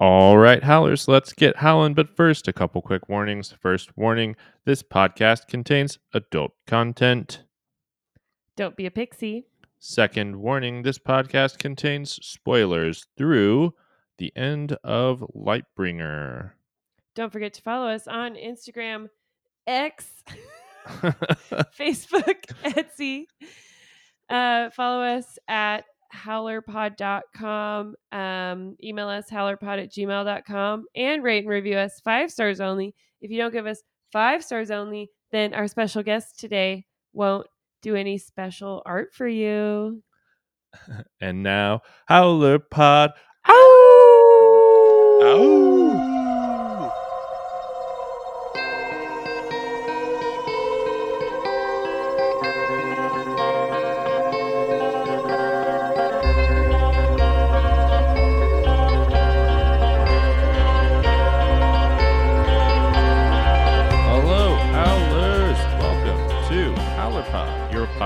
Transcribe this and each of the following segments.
All right, howlers, let's get howling. But first, a couple quick warnings. First warning this podcast contains adult content. Don't be a pixie. Second warning this podcast contains spoilers through the end of Lightbringer. Don't forget to follow us on Instagram, X, Facebook, Etsy. Uh, follow us at howlerpod.com. Um, email us howlerpod at gmail.com and rate and review us five stars only. If you don't give us five stars only, then our special guest today won't do any special art for you. and now, Howler Pod. Ow!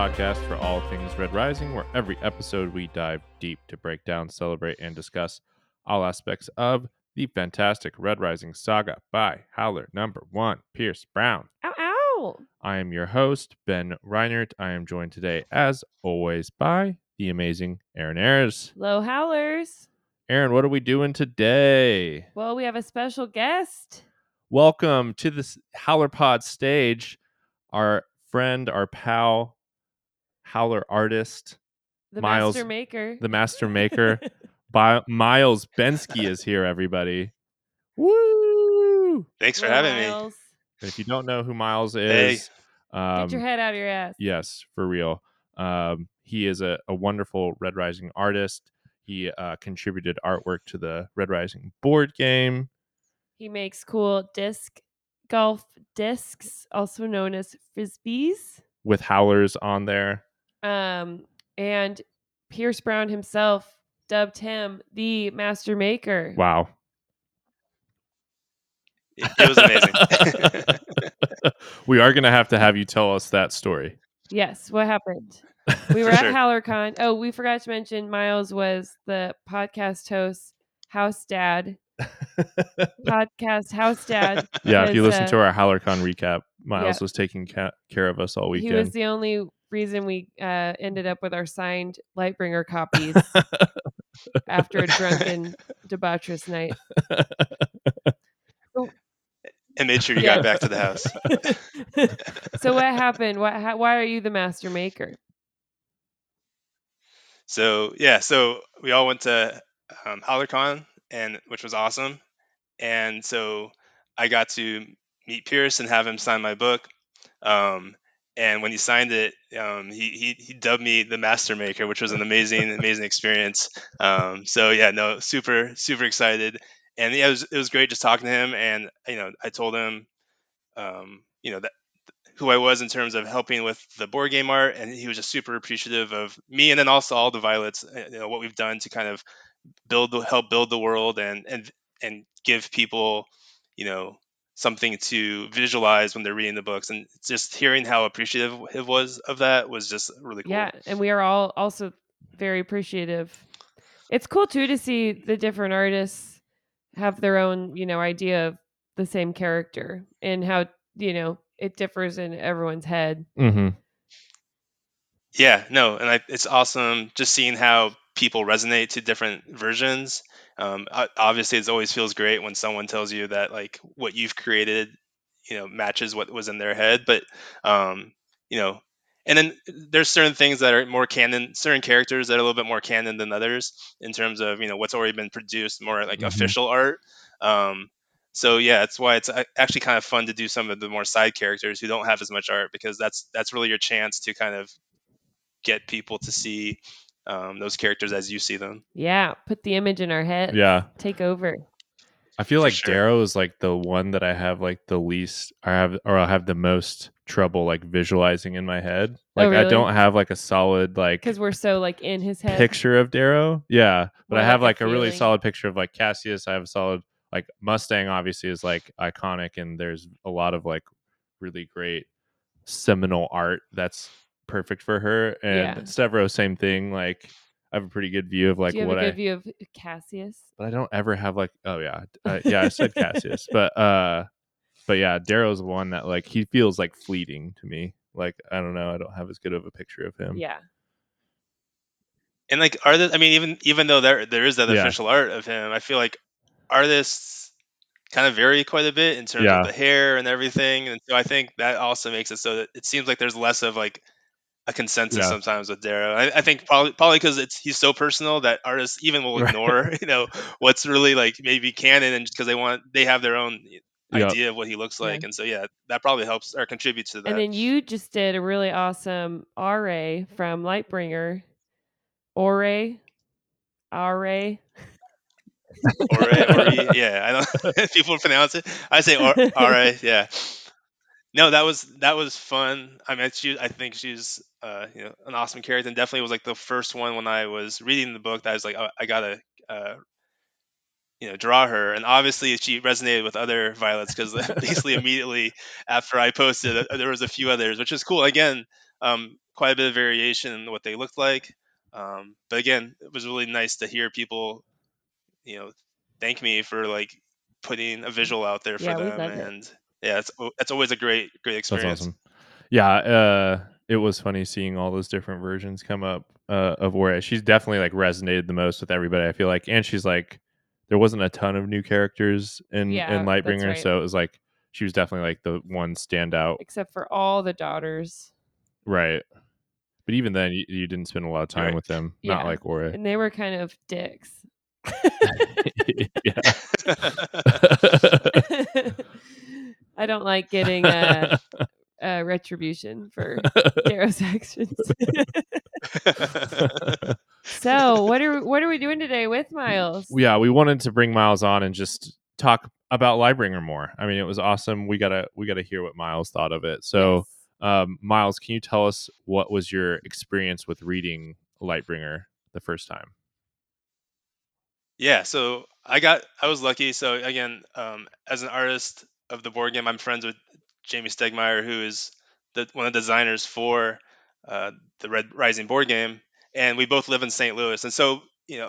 Podcast for all things Red Rising, where every episode we dive deep to break down, celebrate, and discuss all aspects of the fantastic Red Rising saga by Howler number one, Pierce Brown. Ow, ow. I am your host, Ben Reinert. I am joined today, as always, by the amazing Erin Ayers. Low howlers. Erin, what are we doing today? Well, we have a special guest. Welcome to this Howler Pod stage. Our friend, our pal, Howler artist, The Miles- master maker. the master maker, Bi- Miles Bensky is here, everybody. Woo! Thanks for Little having me. And if you don't know who Miles Hey. is, um, Get your head out of your ass. yes, for real. Um, he is a, a wonderful Red Rising artist. He uh, contributed artwork to the Red Rising board game. He makes cool disc golf discs, also known as frisbees. with howlers on there. Um, and Pierce Brown himself dubbed him the master maker. Wow. It, it was amazing. we are going to have to have you tell us that story. Yes, what happened? We were at sure. HowlerCon. Oh, we forgot to mention Miles was the podcast host, house dad, podcast house dad. Yeah, if you listen uh, to our HowlerCon recap, Miles yeah. was taking ca- care of us all weekend. He was the only reason we uh, ended up with our signed Lightbringer copies after a drunken debaucherous night. and made sure you Yeah. got back to the house. so what happened? What? How, why are you the master maker? So yeah, so we all went to um, HowlerCon, and which was awesome. And so I got to meet Pierce and have him sign my book. Um, and when he signed it, um, he, he he dubbed me the Master Maker, which was an amazing amazing experience. Um, so yeah, no, super super excited. And yeah, it was it was great just talking to him. And you know, I told him, um, you know that who I was in terms of helping with the board game art, and he was just super appreciative of me, and then also all the violets, uh, you know, what we've done to kind of build, the, help build the world, and and and give people, you know, something to visualize when they're reading the books, and just hearing how appreciative he was of that was just really cool. Yeah, and we are all also very appreciative. It's cool too to see the different artists have their own, you know, idea of the same character and how, you know, it differs in everyone's head. mm-hmm. Yeah, no, and I, it's awesome just seeing how people resonate to different versions. Um, obviously, it always feels great when someone tells you that like what you've created, you know, matches what was in their head. But um, you know, and then there's certain things that are more canon, certain characters that are a little bit more canon than others in terms of you know what's already been produced, more like Mhm. official art. Um, so yeah, that's why it's actually kind of fun to do some of the more side characters who don't have as much art because that's that's really your chance to kind of get people to see um, those characters as you see them. Yeah, put the image in our head. Yeah. Take over. I feel For like sure. Darrow is like the one that I have like the least, I have, or I have the most trouble like visualizing in my head. Like I Oh, really? don't have like a solid like Because we're so like in his head. picture of Darrow. Yeah, but More I have like like a a, really solid picture of like Cassius. I have a solid like Mustang. Obviously, is like iconic, and there's a lot of like really great seminal art that's perfect for her. And Yeah. Sevro, same thing. Like I have a pretty good view of like Do you have what a good I. view of Cassius? But I don't ever have like. Oh yeah, uh, yeah. I said Cassius, but uh, but yeah, Darrow's one that like he feels like fleeting to me. Like I don't know, I don't have as good of a picture of him. Yeah. And like artists, I mean, even even though there there is that Yeah. official art of him, I feel like artists kind of vary quite a bit in terms Yeah. of the hair and everything, and so I think that also makes it so that it seems like there's less of like a consensus Yeah. sometimes with Darrow. I, I think probably probably because it's he's so personal that artists even will Right. ignore you know what's really like maybe canon and because they want they have their own Yep. idea of what he looks Yeah. like, and so yeah, that probably helps or contributes to that. And then you just did a really awesome RA from Lightbringer. Ore. RA. or, or yeah, I don't people pronounce it. I say or, all right, yeah. No, that was that was fun. I mean, she, I think she's uh, you know an awesome character, and definitely was like the first one when I was reading the book that I was like, oh, I gotta uh, you know draw her, and obviously she resonated with other violets because basically immediately after I posted, uh, there was a few others, which is cool. Again, um, quite a bit of variation in what they looked like, um, but again, it was really nice to hear people you know thank me for like putting a visual out there for Yeah, them loved it. And yeah it's it's always a great great That's experience awesome. Yeah, uh, it was funny seeing all those different versions come up uh, of Ora. She's definitely like resonated the most with everybody. I feel like, and she's like, there wasn't a ton of new characters in Yeah, in Lightbringer, right. so it was like she was definitely like the one standout, Except for all the daughters. right? But even then, you, you didn't spend a lot of time Right. with them. Yeah. Not like Ora. And they were kind of dicks. yeah. I don't like getting uh, uh, retribution for Darrow's actions. so, what are what are we doing today with Miles? yeah, we wanted to bring Miles on and just talk about Lightbringer more. I mean, it was awesome. We gotta we gotta hear what Miles thought of it. So, um, Miles, can you tell us what was your experience with reading Lightbringer the first time? yeah so i got i was lucky so again um, as an artist of the board game i'm friends with jamey stegmaier who is the, one of the designers for uh, the red rising board game. And we both live in st louis. And so you know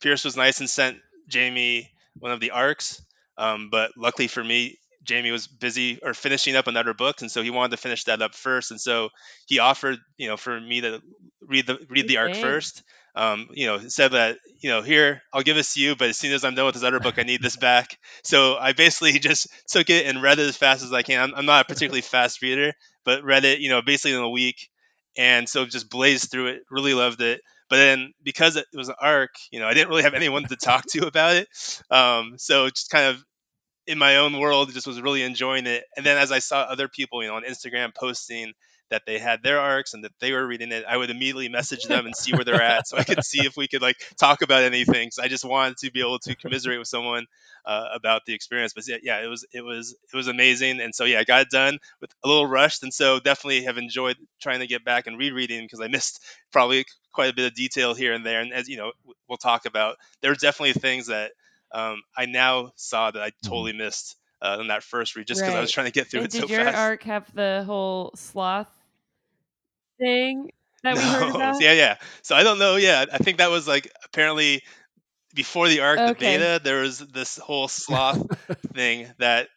pierce was nice and sent jamey one of the arcs. Um, but luckily for me jamey was busy or finishing up another book. And so he wanted to finish that up first. And so he offered you know for me to read the read the arc first um, you know, said that, you know, here, I'll give this to you, but as soon as I'm done with this other book, I need this back. So I basically just took it and read it as fast as I can. I'm, I'm not a particularly fast reader, but read it, you know, basically in a week. And so just blazed through it, really loved it. But then because it was an arc, you know, I didn't really have anyone to talk to about it. Um, so just kind of in my own world, just was really enjoying it. And then as I saw other people, you know, on Instagram posting that they had their arcs and that they were reading it, I would immediately message them and see where they're at, so I could see if we could like talk about anything. So I just wanted to be able to commiserate with someone uh, about the experience. But yeah, yeah, it was it was it was amazing, and so yeah, I got it done with a little rushed, and so definitely have enjoyed trying to get back and rereading because I missed probably quite a bit of detail here and there. And as you know, we'll talk about, there's definitely things that um, I now saw that I totally missed. Uh, in that first read, just because I was trying to get through And it did so your fast. arc have the whole sloth thing that we heard No. about? Yeah, yeah. So I don't know. Yeah, I think that was like apparently before the arc, the Okay. beta, there was this whole sloth thing that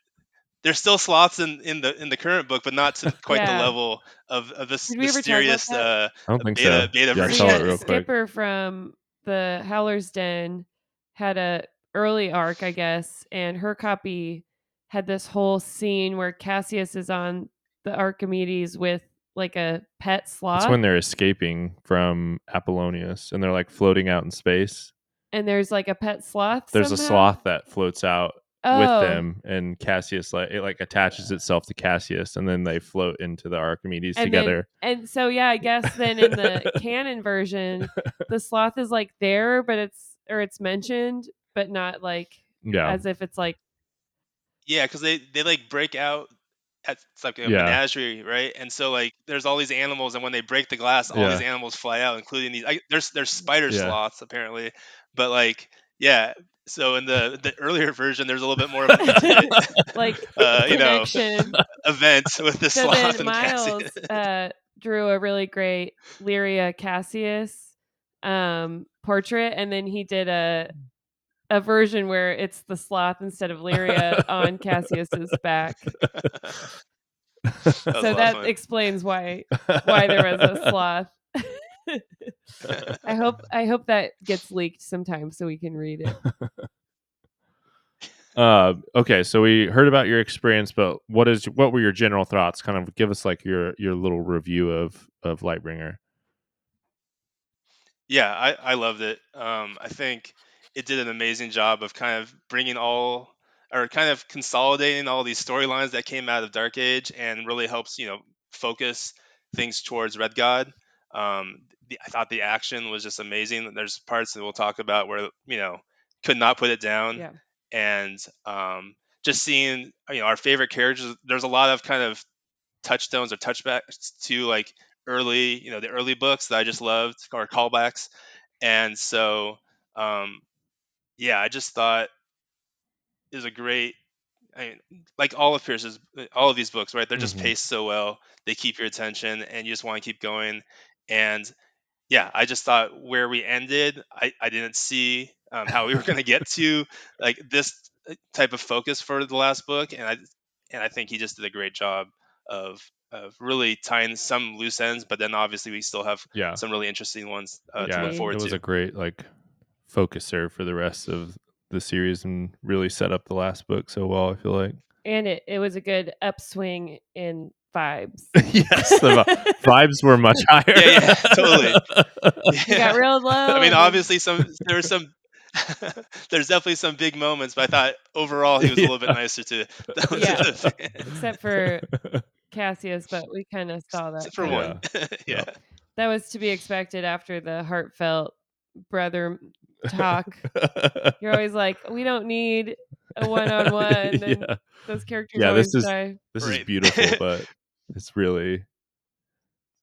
there's still sloths in, in the in the current book, but not to quite Yeah. the level of, of this Did we ever talk about mysterious. that? Uh, I don't think beta- so. beta yeah, version. tell it yeah, real quick. Skipper from the Howler's Den had a early arc, I guess, and her copy had this whole scene where Cassius is on the Archimedes with like a pet sloth, It's when they're escaping from Apollonius and they're like floating out in space. and there's like a pet sloth. There's a sloth that floats out oh, with them, and Cassius like it like attaches itself to Cassius, and then they float into the Archimedes And then- together. And so yeah, I guess then in the canon version, the sloth is like there, but it's or it's mentioned, but not like yeah, as if it's like yeah, because they they like break out. At, it's like a Yeah. menagerie, right? And so like there's all these animals, and when they break the glass, all these animals fly out, including these. I, there's there's spider Yeah. sloths apparently, but like yeah. So in the the earlier version, there's a little bit more of an intimate like uh, you know connection. event with the so sloth then and Cassius. Miles uh, drew a really great Lyria Cassius um portrait and then he did a a version where it's the sloth instead of Lyria on Cassius's back. That so that fun. explains why why there was a sloth. I hope I hope that gets leaked sometime so we can read it. Uh, okay, so we heard about your experience, but what is what were your general thoughts? Kind of give us like your your little review of of Lightbringer. Yeah, I, I loved it. Um, I think it did an amazing job of kind of bringing all or kind of consolidating all these storylines that came out of Dark Age and really helps, you know, focus things towards Red God. Um, the, I thought the action was just amazing. There's parts that we'll talk about where, you know, could not put it down. Yeah. And um, just seeing, you know, our favorite characters, there's a lot of kind of touchstones or touchbacks to like early, you know, the early books that I just loved or callbacks. And so, um, yeah, I just thought is a great, I mean, like all of Pierce's, all of these books, right? They're just Mhm. paced so well. They keep your attention and you just want to keep going. And yeah, I just thought where we ended, I, I didn't see um, how we were going to get to like this uh, type of focus for the last book. And I, and I think he just did a great job of, of really tying some loose ends, but then obviously we still have Yeah, some really interesting ones uh, to yeah, look Agreed. forward it was to. a great like focuser for the rest of the series and really set up the last book so well. I feel like And it, it was a good upswing in vibes. yes, the vibes were much higher. Yeah, yeah, totally. You got real low. I mean, obviously, some there were some. there's definitely some big moments, but I thought overall he was a little bit nicer to. Yeah. except for Cassius, but we kind of saw that. except for one. yeah. That was to be expected after the heartfelt brother talk. You're always like, we don't need a one on one. Those characters Yeah, this is- die. this is beautiful, but it's really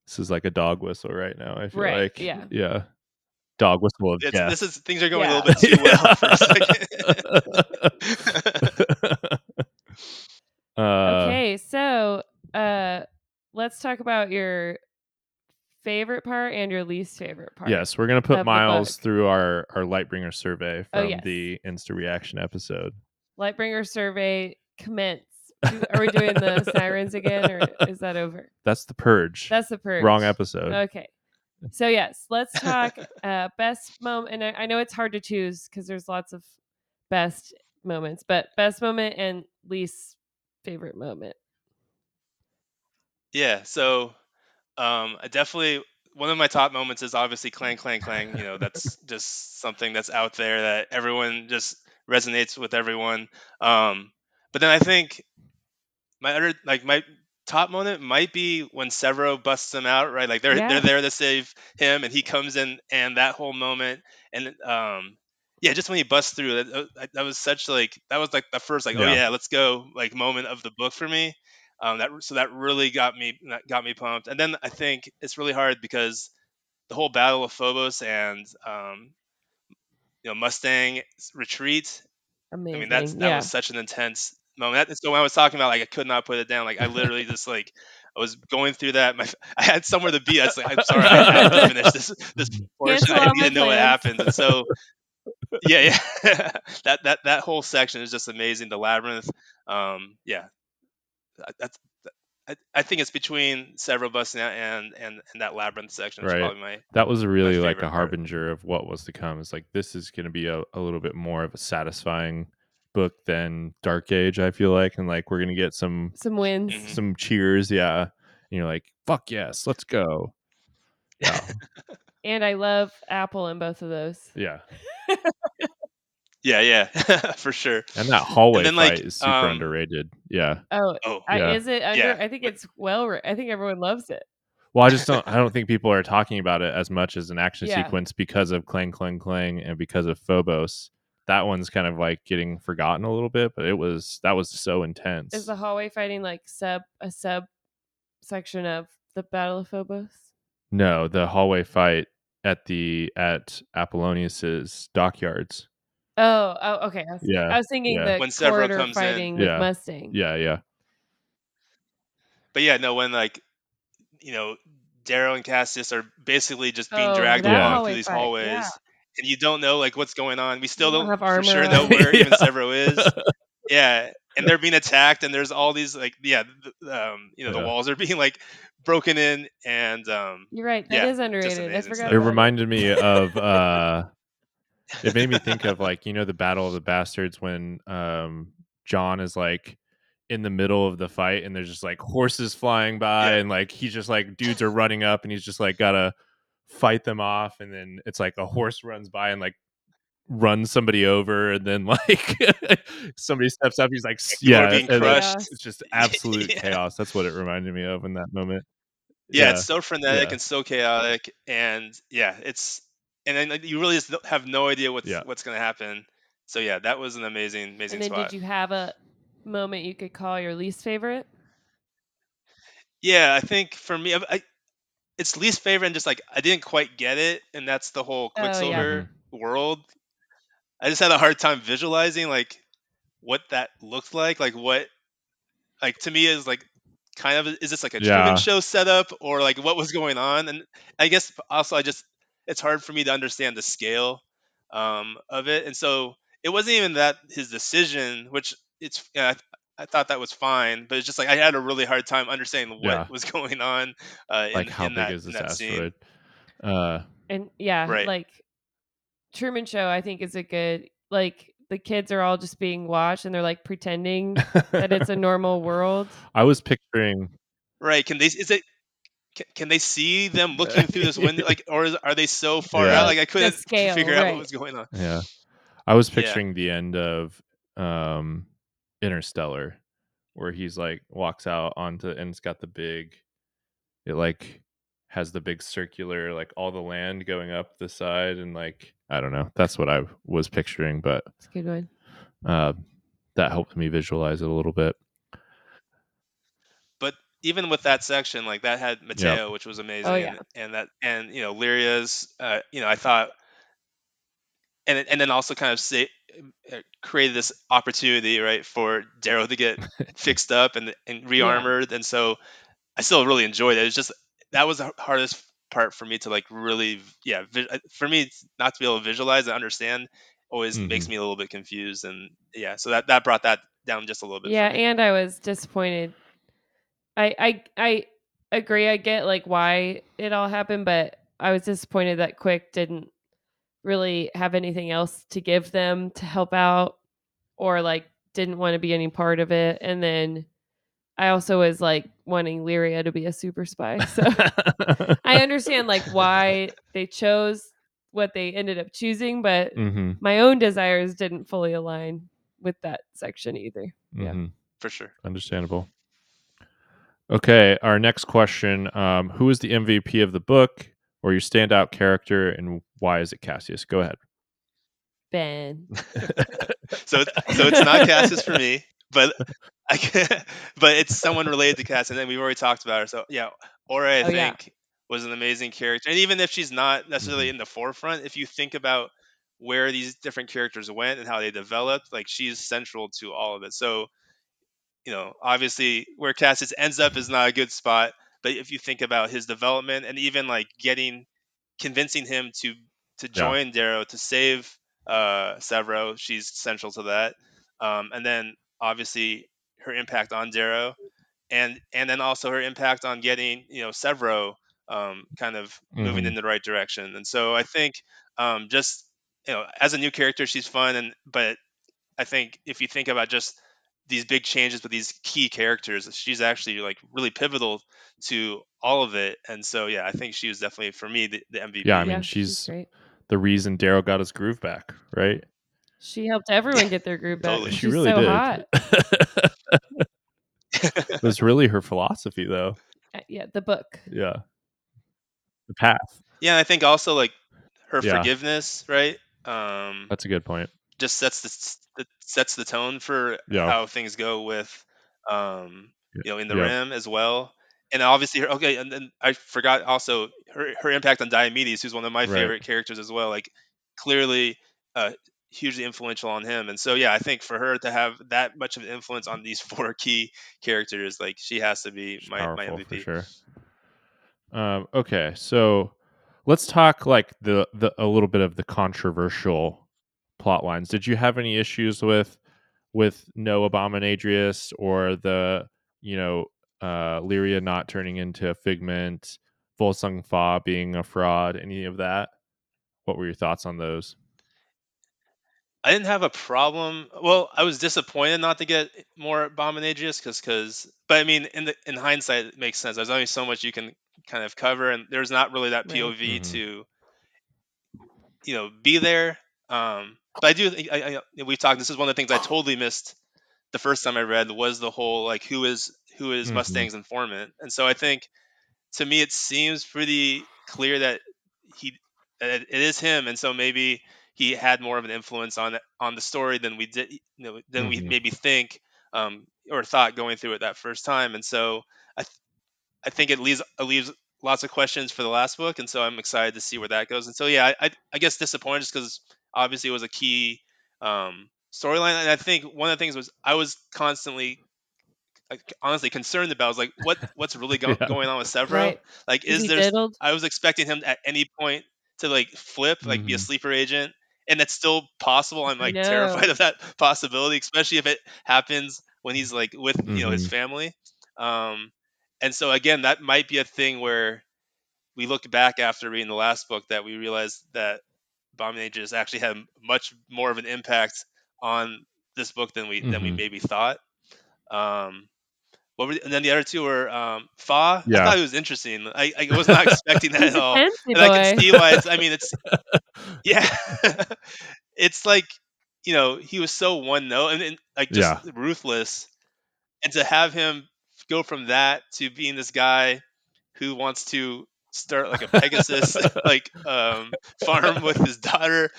this is like a dog whistle right now. I feel Right, like yeah. yeah, dog whistle of It's, death. This is things are going Yeah. a little bit too well for a second. uh, okay, so uh let's talk about your favorite part and your least favorite part. Yes, we're gonna put Miles through our our Lightbringer survey Oh, from yes. the Insta Reaction episode. Lightbringer survey commence. Are we doing the sirens again or is that over? That's the purge. That's the purge. Wrong episode. Okay. So yes, let's talk uh best moment and I, I know it's hard to choose because there's lots of best moments, but best moment and least favorite moment. yeah. So, um, I definitely one of my top moments is obviously clang clang clang. You know, that's just something that's out there that everyone just resonates with everyone. Um, but then I think my other like my top moment might be when Sevro busts him out, right? Like they're Yeah. they're there to save him, and he comes in, and that whole moment, and um, yeah, just when he busts through, that, that- was such like that was like the first like oh Yeah. yeah, let's go like moment of the book for me. Um, that so that really got me that got me pumped, and then I think it's really hard because the whole battle of Phobos and um, you know Mustang retreat Amazing. I mean, that's that yeah. was such an intense moment. That, so when I was talking about like I could not put it down, like I literally just like I was going through that. My I had somewhere to be. I was like, I'm sorry, I have to finish this this portion. I need to know what happens. And so, yeah, yeah, that that that whole section is just amazing. The labyrinth, um, yeah, that's. I, I think it's between Sevro busting out and and and that labyrinth section. Right. probably my that was really like favorite a part. harbinger of what was to come. It's like this is going to be a, a little bit more of a satisfying book than Dark Age. I feel like, and like we're going to get some Some wins. Mhm. some cheers. Yeah, and you're like, fuck yes, let's go. Yeah, And I love Apple in both of those. yeah. yeah, yeah, for sure. And that hallway then, fight like, is super um, underrated. Yeah. Oh, Oh, I, Yeah. is it under? Yeah. I think it's well. I think everyone loves it. Well, I just don't. I don't think people are talking about it as much as an action Yeah. sequence because of Clang Clang Clang and because of Phobos. That one's kind of like getting forgotten a little bit, but it was that was so intense. Is the hallway fighting like sub a sub section of the Battle of Phobos? no, the hallway fight at the at Apollonius's dockyards. Oh, oh, okay. I was, Yeah, I was thinking yeah. the When Sevro corridor comes in. fighting Yeah. with Mustang. Yeah, yeah, but yeah, no, when like you know Darrow and Cassius are basically just being Oh, dragged along through these fight, hallways, yeah. and you don't know like what's going on. We still don't don't, have for armor sure on. know where even Sevro is. Yeah, and they're being attacked, and there's all these like yeah, th- um, you know, the walls are being like broken in, and um, You're right. That Yeah, is underrated. I forgot it reminded me of uh it made me think of like you know the battle of the bastards when um john is like in the middle of the fight and there's just like horses flying by Yeah. and like he's just like dudes are running up and he's just like gotta fight them off and then it's like a horse runs by and like runs somebody over and then like somebody steps up he's like s- people are yeah being and crushed. it's just absolute Yeah. chaos that's what it reminded me of in that moment yeah, it's so frenetic yeah. and so chaotic, and yeah, it's and then like, you really just have no idea what's Yeah. what's gonna happen. So yeah, that was an amazing, amazing And then spot. did you have a moment you could call your least favorite? Yeah, I think for me, I, I, it's least favorite and just like I didn't quite get it, and that's the whole Oh, yeah. Quicksilver world. I just had a hard time visualizing like what that looked like, like what, like to me is like kind of is this like a Yeah. Truman Show setup or like what was going on? And I guess also I just it's hard for me to understand the scale um, of it, and so it wasn't even that his decision, which it's yeah, I, I thought that was fine, but it's just like I had a really hard time understanding what Yeah. was going on. Uh, in, like how in big that, is this that scene. asteroid uh And yeah, Right. like Truman Show, I think is a good like the kids are all just being watched and they're like pretending that it's a normal world. i was picturing Right? Can they? Is it? Can, can they see them looking through this window? Like, or is, are they so far Yeah. out? Like, I couldn't scale, figure out what was going on. Yeah. I was Yeah. picturing the end of um Interstellar where he's like walks out onto and it's got the big it like has the big circular like all the land going up the side and like I don't know. That's what I was picturing, but It's a good one. uh that helped me visualize it a little bit. But even with that section, like that had Mateo, which was amazing, Oh, yeah. and, and that and you know Lyria's, uh, you know, I thought, and and then also kind of say, uh, created this opportunity, right, for Darrow to get fixed up and and rearmored, and so I still really enjoyed it. It's just that was the hardest part for me to like really, yeah, vi- uh, for me it's not to be able to visualize and understand always makes Mhm. me a little bit confused, and yeah, so that that brought that down just a little bit. Yeah, and I was disappointed. I I I agree. I get like why it all happened, but I was disappointed that Quick didn't really have anything else to give them to help out, or like didn't want to be any part of it. And then I also was like wanting Lyria to be a super spy. So I understand like why they chose what they ended up choosing, but hmm my own desires didn't fully align with that section either. Yeah. hmm for sure. Understandable. Okay, our next question: um, Who is the MVP of the book, or your standout character, and why is it Cassius? Go ahead. Ben. so so it's not Cassius for me, but I can, but it's someone related to Cassius, and then we've already talked about her. So yeah, Ora I Oh, yeah. think was an amazing character, and even if she's not necessarily Mhm. in the forefront, if you think about where these different characters went and how they developed, like she's central to all of it. So you know, obviously where Cassius ends up is not a good spot, but if you think about his development and even like getting convincing him to to Yeah. join Darrow to save uh Sevro, she's central to that. Um, and then obviously her impact on Darrow and and then also her impact on getting, you know, Sevro um kind of moving Mhm. in the right direction. And so I think um just you know, as a new character she's fun and but I think if you think about just these big changes with these key characters, she's actually like really pivotal to all of it. And so, yeah, I think she was definitely for me the, the MVP. Yeah, I mean, yeah, she's- great. The reason Darrow got his groove back, right? She helped everyone get their groove back. Totally. She She's really so did. hot. it was really her philosophy, though. Uh, Yeah, the book. Yeah, the path. yeah, I think also like her Yeah. forgiveness, right? Um, That's a good point. just sets the, the sets the tone for Yeah. how things go with, um, you know, in the Yeah. rim as well. And obviously, her, okay, and then I forgot also her, her impact on Diomedes, who's one of my Right. favorite characters as well. Like, clearly, uh, hugely influential on him. And so, yeah, I think for her to have that much of an influence on these four key characters, like she has to be She's my, my MVP. sure. Um, okay, so let's talk like the the a little bit of the controversial plot lines. Did you have any issues with with no Abominadrius or the you know uh Lyria not turning into a figment, Volsung Fa being a fraud, any of that? What were your thoughts on those? I didn't have a problem. Well, I was disappointed not to get more Abominadrius because, because, but I mean, in the in hindsight, it makes sense. There's only so much you can kind of cover, and there's not really that. POV Mhm. to, you know, be there. Um, but I do. I, I, we talked. This is one of the things I totally missed the first time I read was the whole like who is who is Mhm. Mustang's informant, and so I think to me it seems pretty clear that he that it is him, and so maybe he had more of an influence on on the story than we did, you know, than we Mhm. maybe think um, or thought going through it that first time, and so I th- I think it leaves it leaves lots of questions for the last book, and so I'm excited to see where that goes. And so yeah, I I, I guess disappointed just because obviously it was a key um, storyline, and I think one of the things was I was constantly like, honestly concerned about was like what what's really go- Yeah. going on with Sevro? Right. Like, Is is there? diddled? I was expecting him at any point to like flip, like be a Mhm. sleeper agent, and that's still possible. I'm like No. terrified of that possibility, especially if it happens when he's like with you know his Mhm. family. Um, and so again, that might be a thing where we look back after reading the last book that we realized that Abominages actually had much more of an impact on this book than we than we Mhm. maybe thought. Um, what were the, and then the other two were um, Fa. I thought it was interesting. I, I was not expecting that at all, fancy and I can see why. It's. I mean, it's yeah. it's like you know he was so one note and, and like just ruthless, and to have him go from that to being this guy who wants to start like a Pegasus like um, farm with his daughter,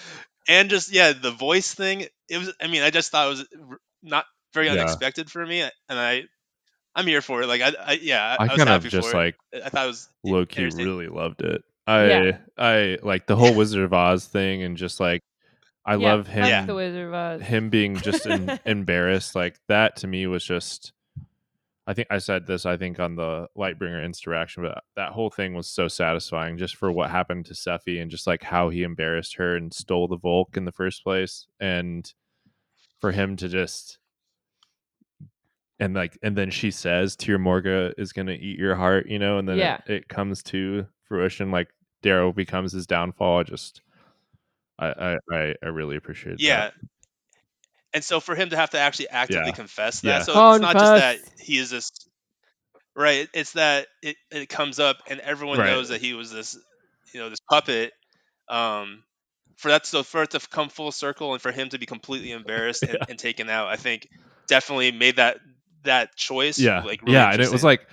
and just yeah the voice thing. It was. I mean, I just thought it was not very Yeah. unexpected for me, and I. I'm here for it. Like I, I yeah, I, I was kind of just like it. I thought it was low key really loved it. I Yeah. I like the whole Wizard of Oz thing and just like I yeah, love him fuck the Wizard of Oz. him being just em- embarrassed like that to me was just I think I said this I think on the Lightbringer interaction but that whole thing was so satisfying just for what happened to Sephi and just like how he embarrassed her and stole the Volk in the first place and for him to just and like and then she says Tyr Morga is gonna eat your heart, you know, and then Yeah. it, it comes to fruition like Darrow becomes his downfall. I just I I, I, I really appreciate that. Yeah. that. And so for him to have to actually actively Yeah. confess that, Yeah. so it's not just that he is this, right? It's that it, it comes up and everyone Right. knows that he was this, you know, this puppet. Um, for that, so for it to come full circle and for him to be completely embarrassed and, Yeah. and taken out, I think definitely made that that choice. Yeah. like really yeah, and it was like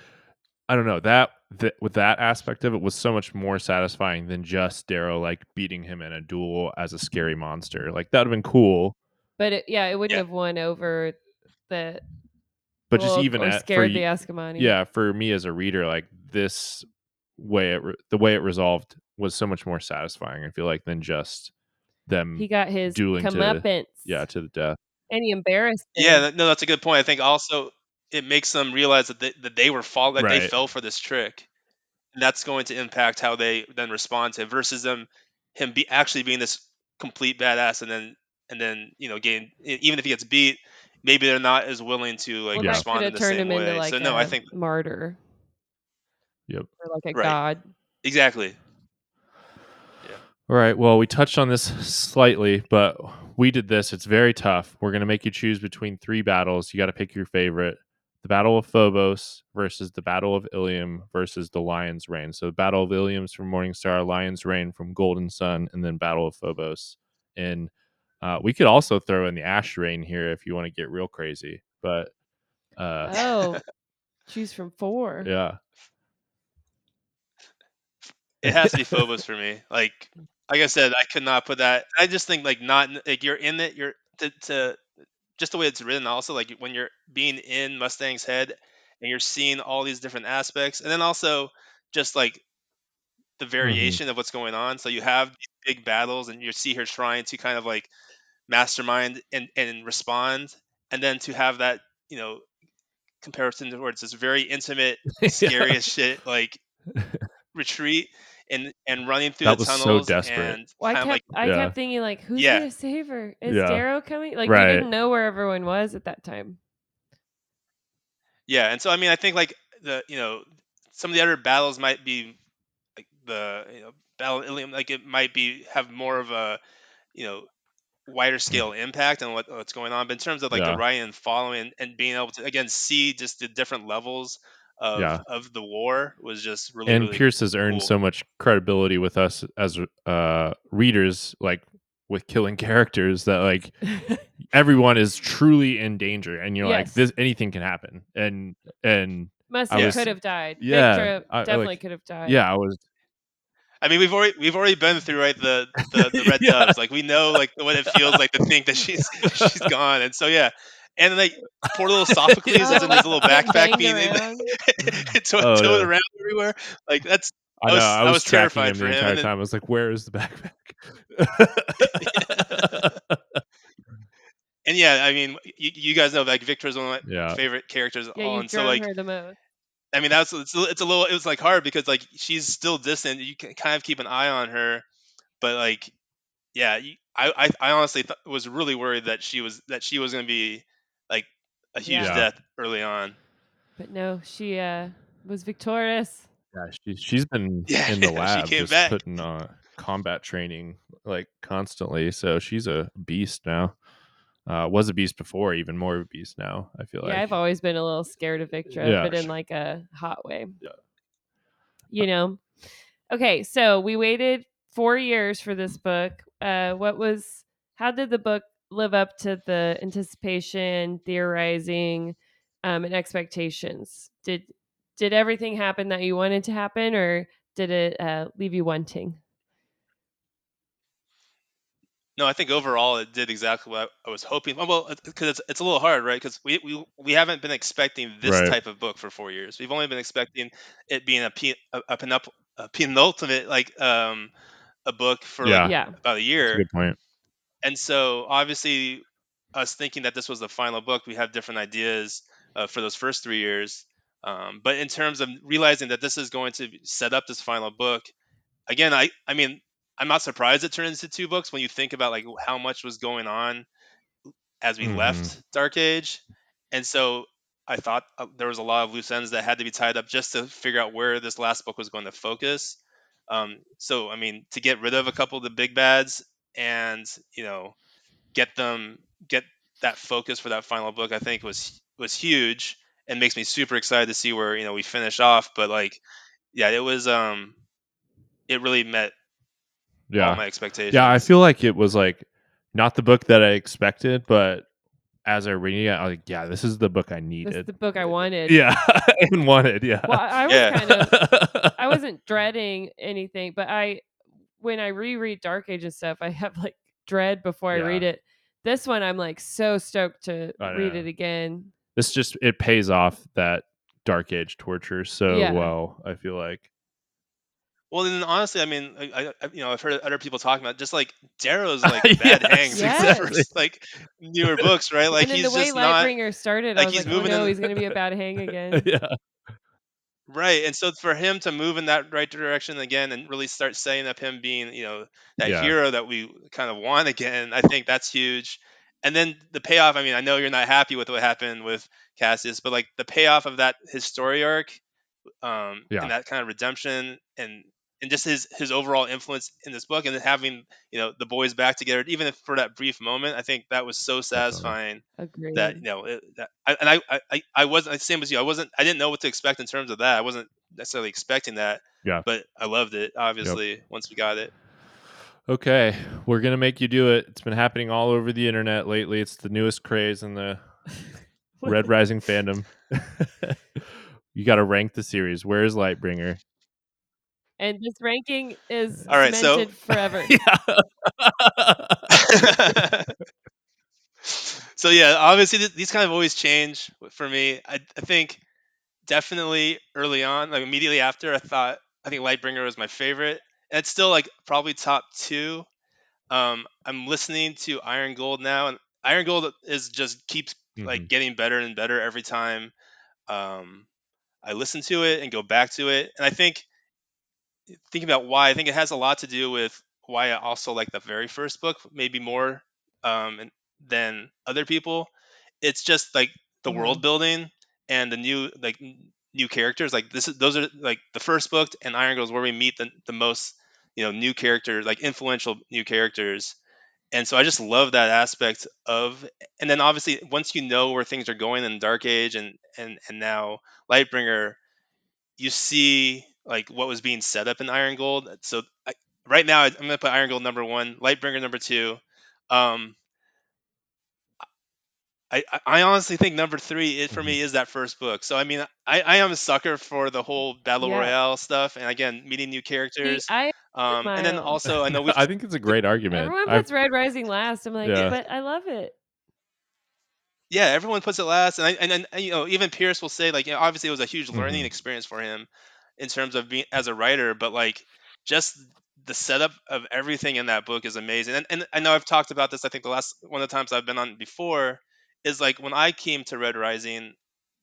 I don't know, that, that with that aspect of it was so much more satisfying than just Darrow like beating him in a duel as a scary monster. Like that would have been cool. But it, yeah, it wouldn't Yeah. have won over the But just even or at, scared y- the Ascomanni. yeah for me as a reader like this way it re- the way it resolved was so much more satisfying i feel like than just them he got his dueling to- comeuppance. yeah to the death and he embarrassed. Him. Yeah, no, that's a good point. I think also it makes them realize that they, that they were fall that they fell for this trick, and that's going to impact how they then respond to it versus them him be actually being this complete badass and then and then you know getting even if he gets beat, maybe they're not as willing to like well, respond could in the turned same him way. into like so no, a I think martyr. Yep. Or like a Right. god. exactly. all right well we touched on this slightly but we did this it's very tough we're going to make you choose between three battles you got to pick your favorite the battle of phobos versus the battle of ilium versus the lion's rain so the battle of ilium's from morningstar lion's rain from golden son and then battle of phobos and uh, we could also throw in the ash reign here if you want to get real crazy but uh, Oh, choose from four. yeah It has to be Phobos for me. Like like I said, I could not put that. I just think like not like you're in it. You're to, to just the way it's written. Also, like when you're being in Mustang's head and you're seeing all these different aspects, and then also just like the variation of what's going on. So you have these big battles, and you see her trying to kind of like mastermind and and respond, and then to have that you know comparison towards this very intimate, scariest as shit like retreat and and running through That the was so desperate. and Well, I kept like I Yeah. kept thinking like, who's Yeah. gonna save her? Is Yeah. Darrow coming? Like Right. we didn't know where everyone was at that time. yeah. And so I mean, I think like the you know some of the other battles might be like the you know battle Ilium, like it might be have more of a you know wider scale impact and what, what's going on. But in terms of like Yeah. the writing and following and being able to again see just the different levels of Yeah. of the war was just really and really Pierce has earned so much credibility with us as uh readers, like with killing characters that like everyone is truly in danger and you're like this anything can happen and and Must I have could have died. Yeah, Victra I- I, definitely like- could have died. yeah i was I mean, we've already we've already been through right the the, the red Yeah. doves. Like we know like what it feels like to think that she's she's gone. And so yeah, and like poor little Sophocles is in his little backpack banged being around. to- Oh, towed no. around everywhere. Like that's I I was- I I was, was tracking terrified him for the him, entire then- time. I was like, "Where is the backpack?" and yeah, I mean, you, you guys know like Victra's one of my yeah, favorite characters. Yeah, all, you've and so drawn like her the most. I mean, that's it's, a- it's a little it was like hard because like she's still distant. You can kind of keep an eye on her, but like, yeah, I, I I honestly th- was really worried that she was that she was going to be like a huge Yeah. death early on. But no, she uh was victorious. yeah. She, she's been Yeah, in the she lab came just back. putting uh, combat training like constantly, so she's a beast now. Uh, was a beast before, even more of a beast now. I feel like. yeah, I've always been a little scared of Victra, Yeah, but in like a hot way. Yeah. You know. Okay, so we waited four years for this book. Uh, what was? How did the book live up to the anticipation, theorizing, um, and expectations? Did did everything happen that you wanted to happen, or did it uh, leave you wanting? No, I think overall it did exactly what I was hoping. Well, because it's, it's a little hard, right? Because we, we we haven't been expecting this Right. type of book for four years. We've only been expecting it being a pe- a, a, penup- a penultimate like um a book for Yeah. like Yeah, about a That's a year. good point. and so obviously us thinking that this was the final book we have different ideas uh, for those first three years um, but in terms of realizing that this is going to set up this final book again i i mean i'm not surprised it turned into two books when you think about like how much was going on as we Mhm. left dark age. And so i thought uh, there was a lot of loose ends that had to be tied up just to figure out where this last book was going to focus. Um, so i mean to get rid of a couple of the big bads and you know get them get that focus for that final book i think was was huge and makes me super excited to see where you know we finish off. But like yeah it was um it really met all Yeah, my expectations yeah. I feel like it was like not the book that I expected, but as I read it, I was like, "Yeah, this is the book I this is needed." the book I wanted. Yeah, and wanted. Yeah. Well, I, I was Yeah. kind of I wasn't dreading anything, but I when I reread Dark Age and stuff, I have like dread before I Yeah. read it. This one I'm like so stoked to read it again. this just it pays off that dark age torture so Yeah. well. I feel like. Well then honestly i mean I, I you know i've heard other people talking about just like darrow's like bad Yes, hangs in the exactly. like newer books right like and then he's the way just not Lightbringer started, like, I was he's like, oh moving no, in- he's gonna be a bad hang again. yeah. Right, and so for him to move in that right direction again and really start setting up him being, you know, that Yeah. hero that we kind of want again, I think that's huge. And then the payoff, I mean, I know you're not happy with what happened with Cassius, but like the payoff of that his story arc, um, Yeah. and that kind of redemption and and just his his overall influence in this book and then having, you know, the boys back together, even if for that brief moment, I think that was so satisfying Agreed. that you know it, that I, and I, I- I I wasn't the same as you. I wasn't I didn't know what to expect in terms of that. I wasn't necessarily expecting that. Yeah. But I loved it. Obviously, once we got it. Okay, we're gonna make you do it. It's been happening all over the internet lately. It's the newest craze in the Red Rising fandom. you got to rank the series. Where's Lightbringer? And this ranking is All right, so- forever. yeah. so yeah, obviously th- these kind of always change for me. I, I think definitely early on, like immediately after, I thought I think Lightbringer was my favorite. And it's still like probably top two. Um, I'm listening to Iron Gold now, and Iron Gold is just keeps like Mhm. getting better and better every time um, I listen to it and go back to it. And I think thinking about why, I think it has a lot to do with why I also like the very first book, maybe more um, than other people. It's just like the Mhm. world building and the new like new characters. Like this is those are like the first book and Iron Gold is where we meet the the most you know new characters, like influential new characters. And so I just love that aspect of, and then obviously once you know where things are going in Dark Age and and and now Lightbringer, you see like what was being set up in Iron Gold. So I, right now I'm gonna put Iron Gold number one, Lightbringer number two. Um, I, I- I honestly think number three it, for me is that first book. So I mean I, I am a sucker for the whole battle Yeah. royale stuff, and again meeting new See, characters. I Um, and then own. also I know we I think it's a great argument. everyone I- puts Red Rising last. I'm like, Yeah. but I love it. yeah everyone puts it last, and I, and then and, you know even Pierce will say like you know, obviously it was a huge learning Mhm. experience for him in terms of being as a writer, but like just the setup of everything in that book is amazing. And, and I know I've talked about this. I think the last one of the times I've been on before is like when I came to Red Rising,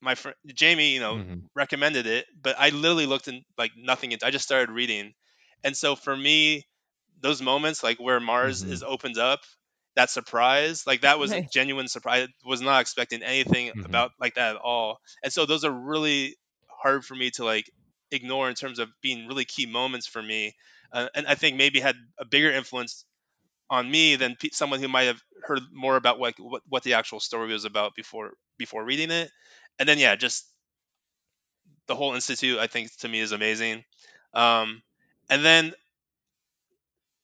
my friend Jamey, you know, Mhm. recommended it, but I literally looked in like nothing. into I just started reading, and so for me, those moments like where Mars Mhm. is opened up, that surprise, like that was a genuine surprise. I was not expecting anything Mhm. about like that at all, and so those are really hard for me to like ignore in terms of being really key moments for me, uh, and I think maybe had a bigger influence on me than pe- someone who might have heard more about what, what what the actual story was about before before reading it. And then yeah, just the whole institute I think to me is amazing. Um, and then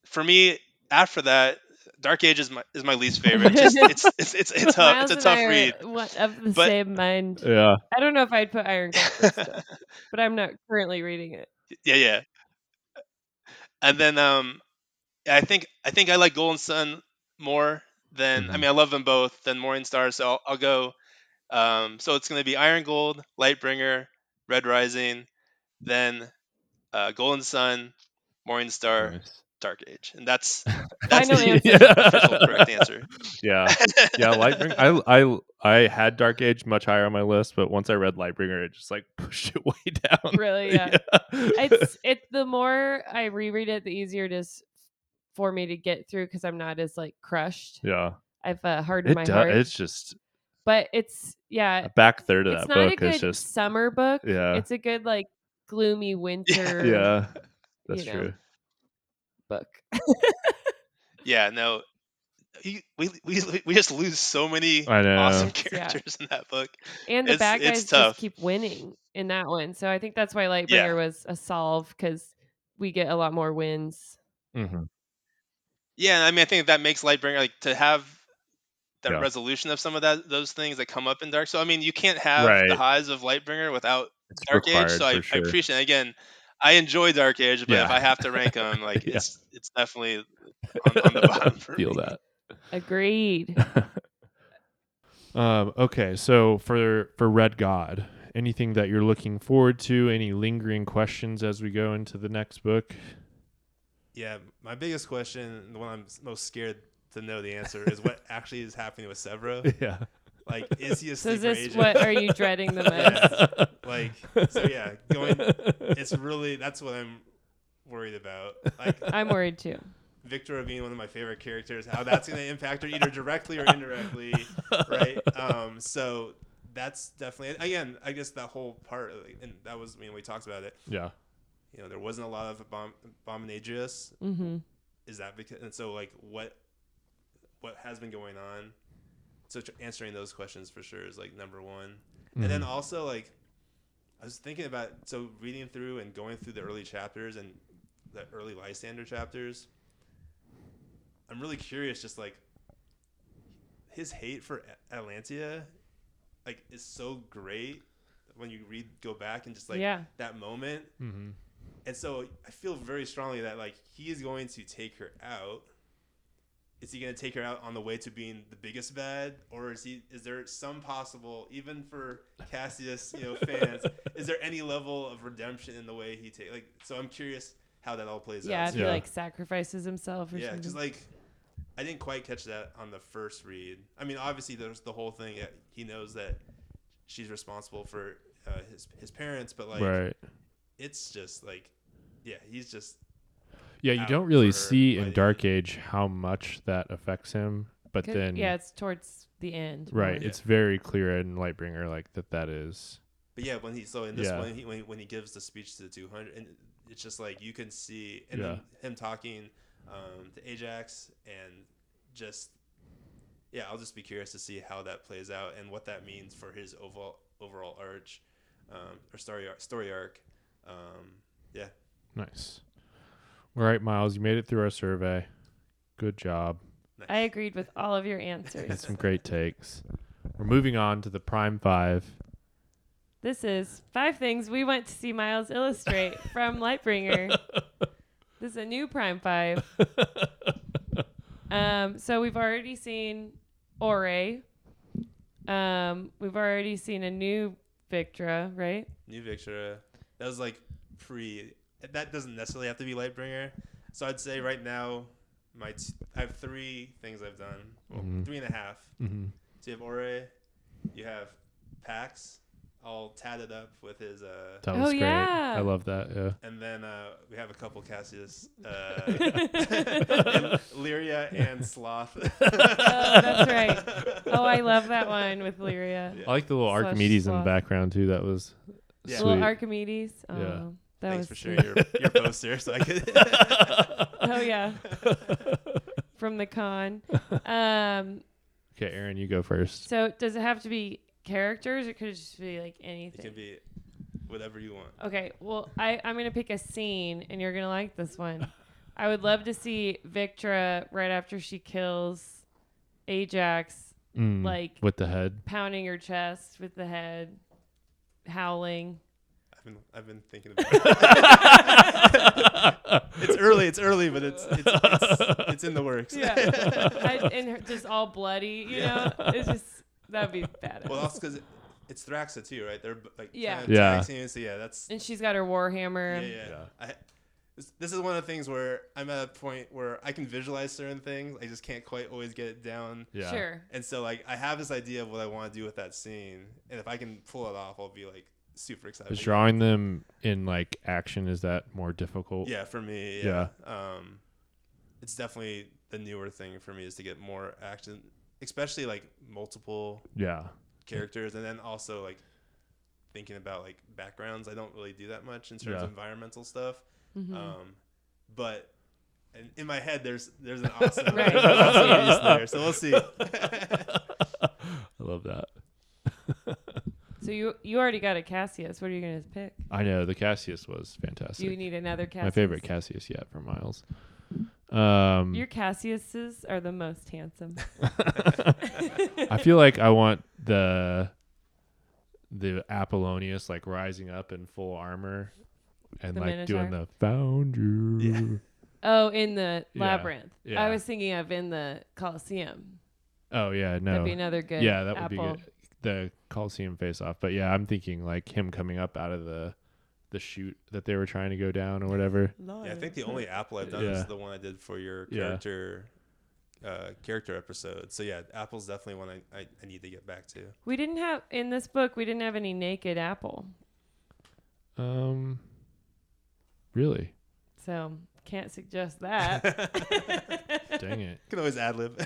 for me after that, Dark Age is my is my least favorite. Just it's it's it's, it's tough. Miles It's a tough I read. one of the But- same mind. Yeah. I don't know if I'd put Iron Gold first, but I'm not currently reading it. yeah, yeah. And then um, I think I think I like Golden Son more than I Mhm. mean I love them both than Morning Star. So I'll, I'll go. Um, so it's going to be Iron Gold, Lightbringer, Red Rising, then uh, Golden Son, Morning Star, Nice. Dark Age, and that's that's Final the answer. Official correct answer. Yeah. Yeah, Lightbringer. I I I had Dark Age much higher on my list, but once I read Lightbringer, it just like pushed it way down. Really, yeah. It's it. The more I reread it, the easier it is for me to get through because I'm not as like crushed. yeah. I've uh, hardened It my does. heart. It's just but it's yeah, a back third of that not a book good is just summer book. yeah. It's a good like gloomy winter yeah. That's you know. True. book. Yeah, no, he, we we we just lose so many I know. awesome Yeah. characters in that book. And the It's- bad guys just keep winning in that one. So I think that's why Lightbringer Yeah. was a solve because we get a lot more wins. hmm Yeah, I mean, I think that makes Lightbringer like to have that Yeah. resolution of some of that those things that come up in Dark. So I mean, you can't have Right. the highs of Lightbringer without It's Dark Age. So I, for I sure. appreciate again. I enjoy Dark Age, but if I have to rank them, like Yeah. it's it's definitely on, on the bottom for Feel me. that. Agreed. um, okay, so for for Red God, anything that you're looking forward to? Any lingering questions as we go into the next book? Yeah, my biggest question, the one I'm most scared to know the answer, is what actually is happening with Sevro. yeah. Like, is he a so is this agent? what are you dreading the most? Like, so yeah, going. It's really that's what I'm worried about. Like I'm worried too. Victra being one of my favorite characters, how that's going to impact her either directly or indirectly, right? Um, so that's definitely again, I guess that whole part, like, and that was I mean we talked about it. yeah. You know, there wasn't a lot of Abom- Abominadrius hmm is that because and so like what what has been going on so tr- answering those questions for sure is like number one and then Mhm. also like i was thinking about so reading through and going through the early chapters and the early lysander chapters i'm really curious just like his hate for A- Atalantia like is so great when you read go back and just like yeah. that moment Mhm. and so I feel very strongly that like he is going to take her out. Is he going to take her out on the way to being the biggest bad, or is he? Is there some possible, even for Cassius, you know, fans, is there any level of redemption in the way he takes Like, so I'm curious how that all plays Yeah, out. if he like sacrifices himself or yeah, something. because like I didn't quite catch that on the first read. I mean, obviously there's the whole thing. that He knows that she's responsible for uh, his his parents, but like right. it's just like yeah, he's just Yeah, you don't really see in fighting. Dark Age how much that affects him, but 'Cause- then yeah, it's towards the end. right, more. Yeah. it's very clear in Lightbringer like that that is But yeah, when he so in this Yeah. one, he, when, when he gives the speech to the 200, and it's just like you can see, and then him talking um, to Ajax, and just yeah, I'll just be curious to see how that plays out and what that means for his overall overall arch um, or story arc, story arc. Um, yeah, nice. All right, Miles, you made it through our survey. Good job. nice. I agreed with all of your Had answers. some great takes. We're moving on to the Prime Five. this is five things we went to see Miles illustrate from Lightbringer. This is a new Prime Five. Um, so we've already seen Ora. Um, we've already seen a new Victra, right? New Victra. That was like pre. That doesn't necessarily have to be Lightbringer. So I'd say right now, my t- I have three things I've done. Well, Mhm. three and a half. Mm-hmm. So you have Ora, you have Pax, all tatted up with his, uh, That Oh, was great. yeah. I love that. Yeah. and then uh, we have a couple Cassius, uh, and Lyria and Sloth. Oh, that's right. Oh, I love that one with Lyria. Yeah. I like the little Slash Archimedes in the background too. That was Yeah. sweet. Little Archimedes. Oh, Yeah. That Thanks was for sharing your, your poster, so I could. Oh yeah, from the con. Um, okay, Erin, you go first. so does it have to be characters, or could it just be like anything. It can be whatever you want. Okay, well, I, I'm gonna pick a scene, and you're gonna like this one. I would love to see Victra right after she kills Ajax, Mm, like with the head. pounding her chest with the head, howling. I've been I've been thinking about it. it's early, it's early, but it's it's, it's, it's in the works. Yeah, I, and her, just all bloody. You know, it's just that'd be badass. well, also because it's Thraxa too, right? They're like Yeah. kind of Yeah. So yeah, that's and she's got her warhammer. yeah, yeah. Yeah. I, this, this is one of the things where I'm at a point where I can visualize certain things. I just can't quite always get it down. Yeah. Sure. And so like I have this idea of what I want to do with that scene, and if I can pull it off, I'll be like super excited. Is drawing them in like action is that more difficult? Yeah, for me, yeah. Um, it's definitely the newer thing for me is to get more action, especially like multiple Yeah. characters, and then also like thinking about like backgrounds. I don't really do that much in terms Yeah. of environmental stuff. Mhm. Um, but and in my head, there's there's an awesome, Right. awesome there. So we'll see. I love that. So you you already got a Cassius. What are you gonna pick? I know the Cassius was fantastic. you need another Cassius? My favorite Cassius yet from Miles. Um, Your Cassiuses are the most handsome. I feel like I want the the Apollonius like rising up in full armor and The like doing Minotaur? the found you. Yeah. Oh, in the Yeah, labyrinth. yeah. I was thinking of in the Colosseum. Oh yeah, no. That'd be another good. yeah, that would apple. be good. The Coliseum face off. But yeah, I'm thinking like him coming up out of the the chute that they were trying to go down or whatever. Yeah, I think the only apple I've done Yeah. is the one I did for your Yeah. character uh, character episode. So yeah, apple's definitely one I, I, I need to get back to. We didn't have in this book. We didn't have any naked apple, Um Really? so can't suggest that. Dang it. Can always ad lib.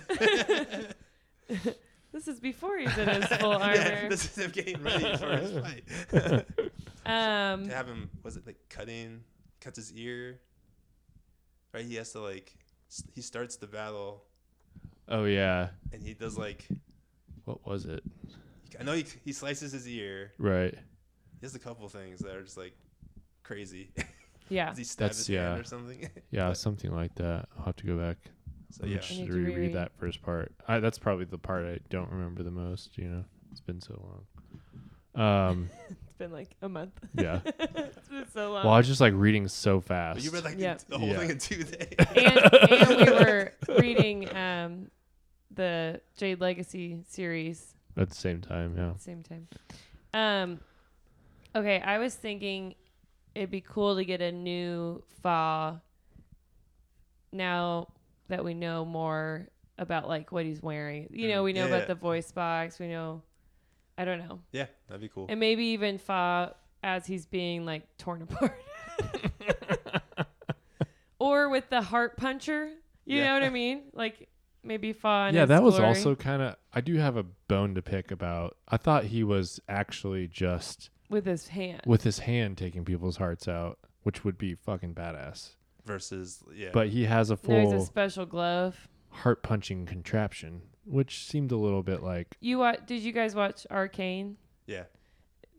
this is before he's in his full armor. yeah, this is him getting ready for his fight. um, to have him was it like cutting cuts his ear right he has to like s- he starts the battle Oh yeah. and he does like What was it? i know he, he slices his ear Right. he has a couple things that are just like crazy yeah. does he stab That's- his yeah. hand or something Yeah, something like that. I'll have to go back. So I'm yeah interested I need to to reread reread. that first part. I, that's probably the part I don't remember the most. You know, it's been so long. Um, It's been like a month. yeah. it's been so long. Well, I was just like reading so fast. But you read like Yeah. the whole Yeah. thing in two days and, and we were reading um, the Jade Legacy series at the same time. Yeah. same time. Um, okay, I was thinking it'd be cool to get a new Fa now that we know more about like what he's wearing. You know, Mm, we know yeah. about the voice box. We know, I don't know, yeah that'd be cool and maybe even Fa as he's being like torn apart. or with the heart puncher. You Yeah. know what I mean? Like maybe Fa. in yeah, his that was glory. also kind of. I do have a bone to pick about. I thought he was actually just with his hand. with his hand taking people's hearts out, which would be fucking badass. Versus yeah. But he has a There's a full special glove. heart punching contraption, which seemed a little bit like You wa- did you guys watch Arcane? yeah,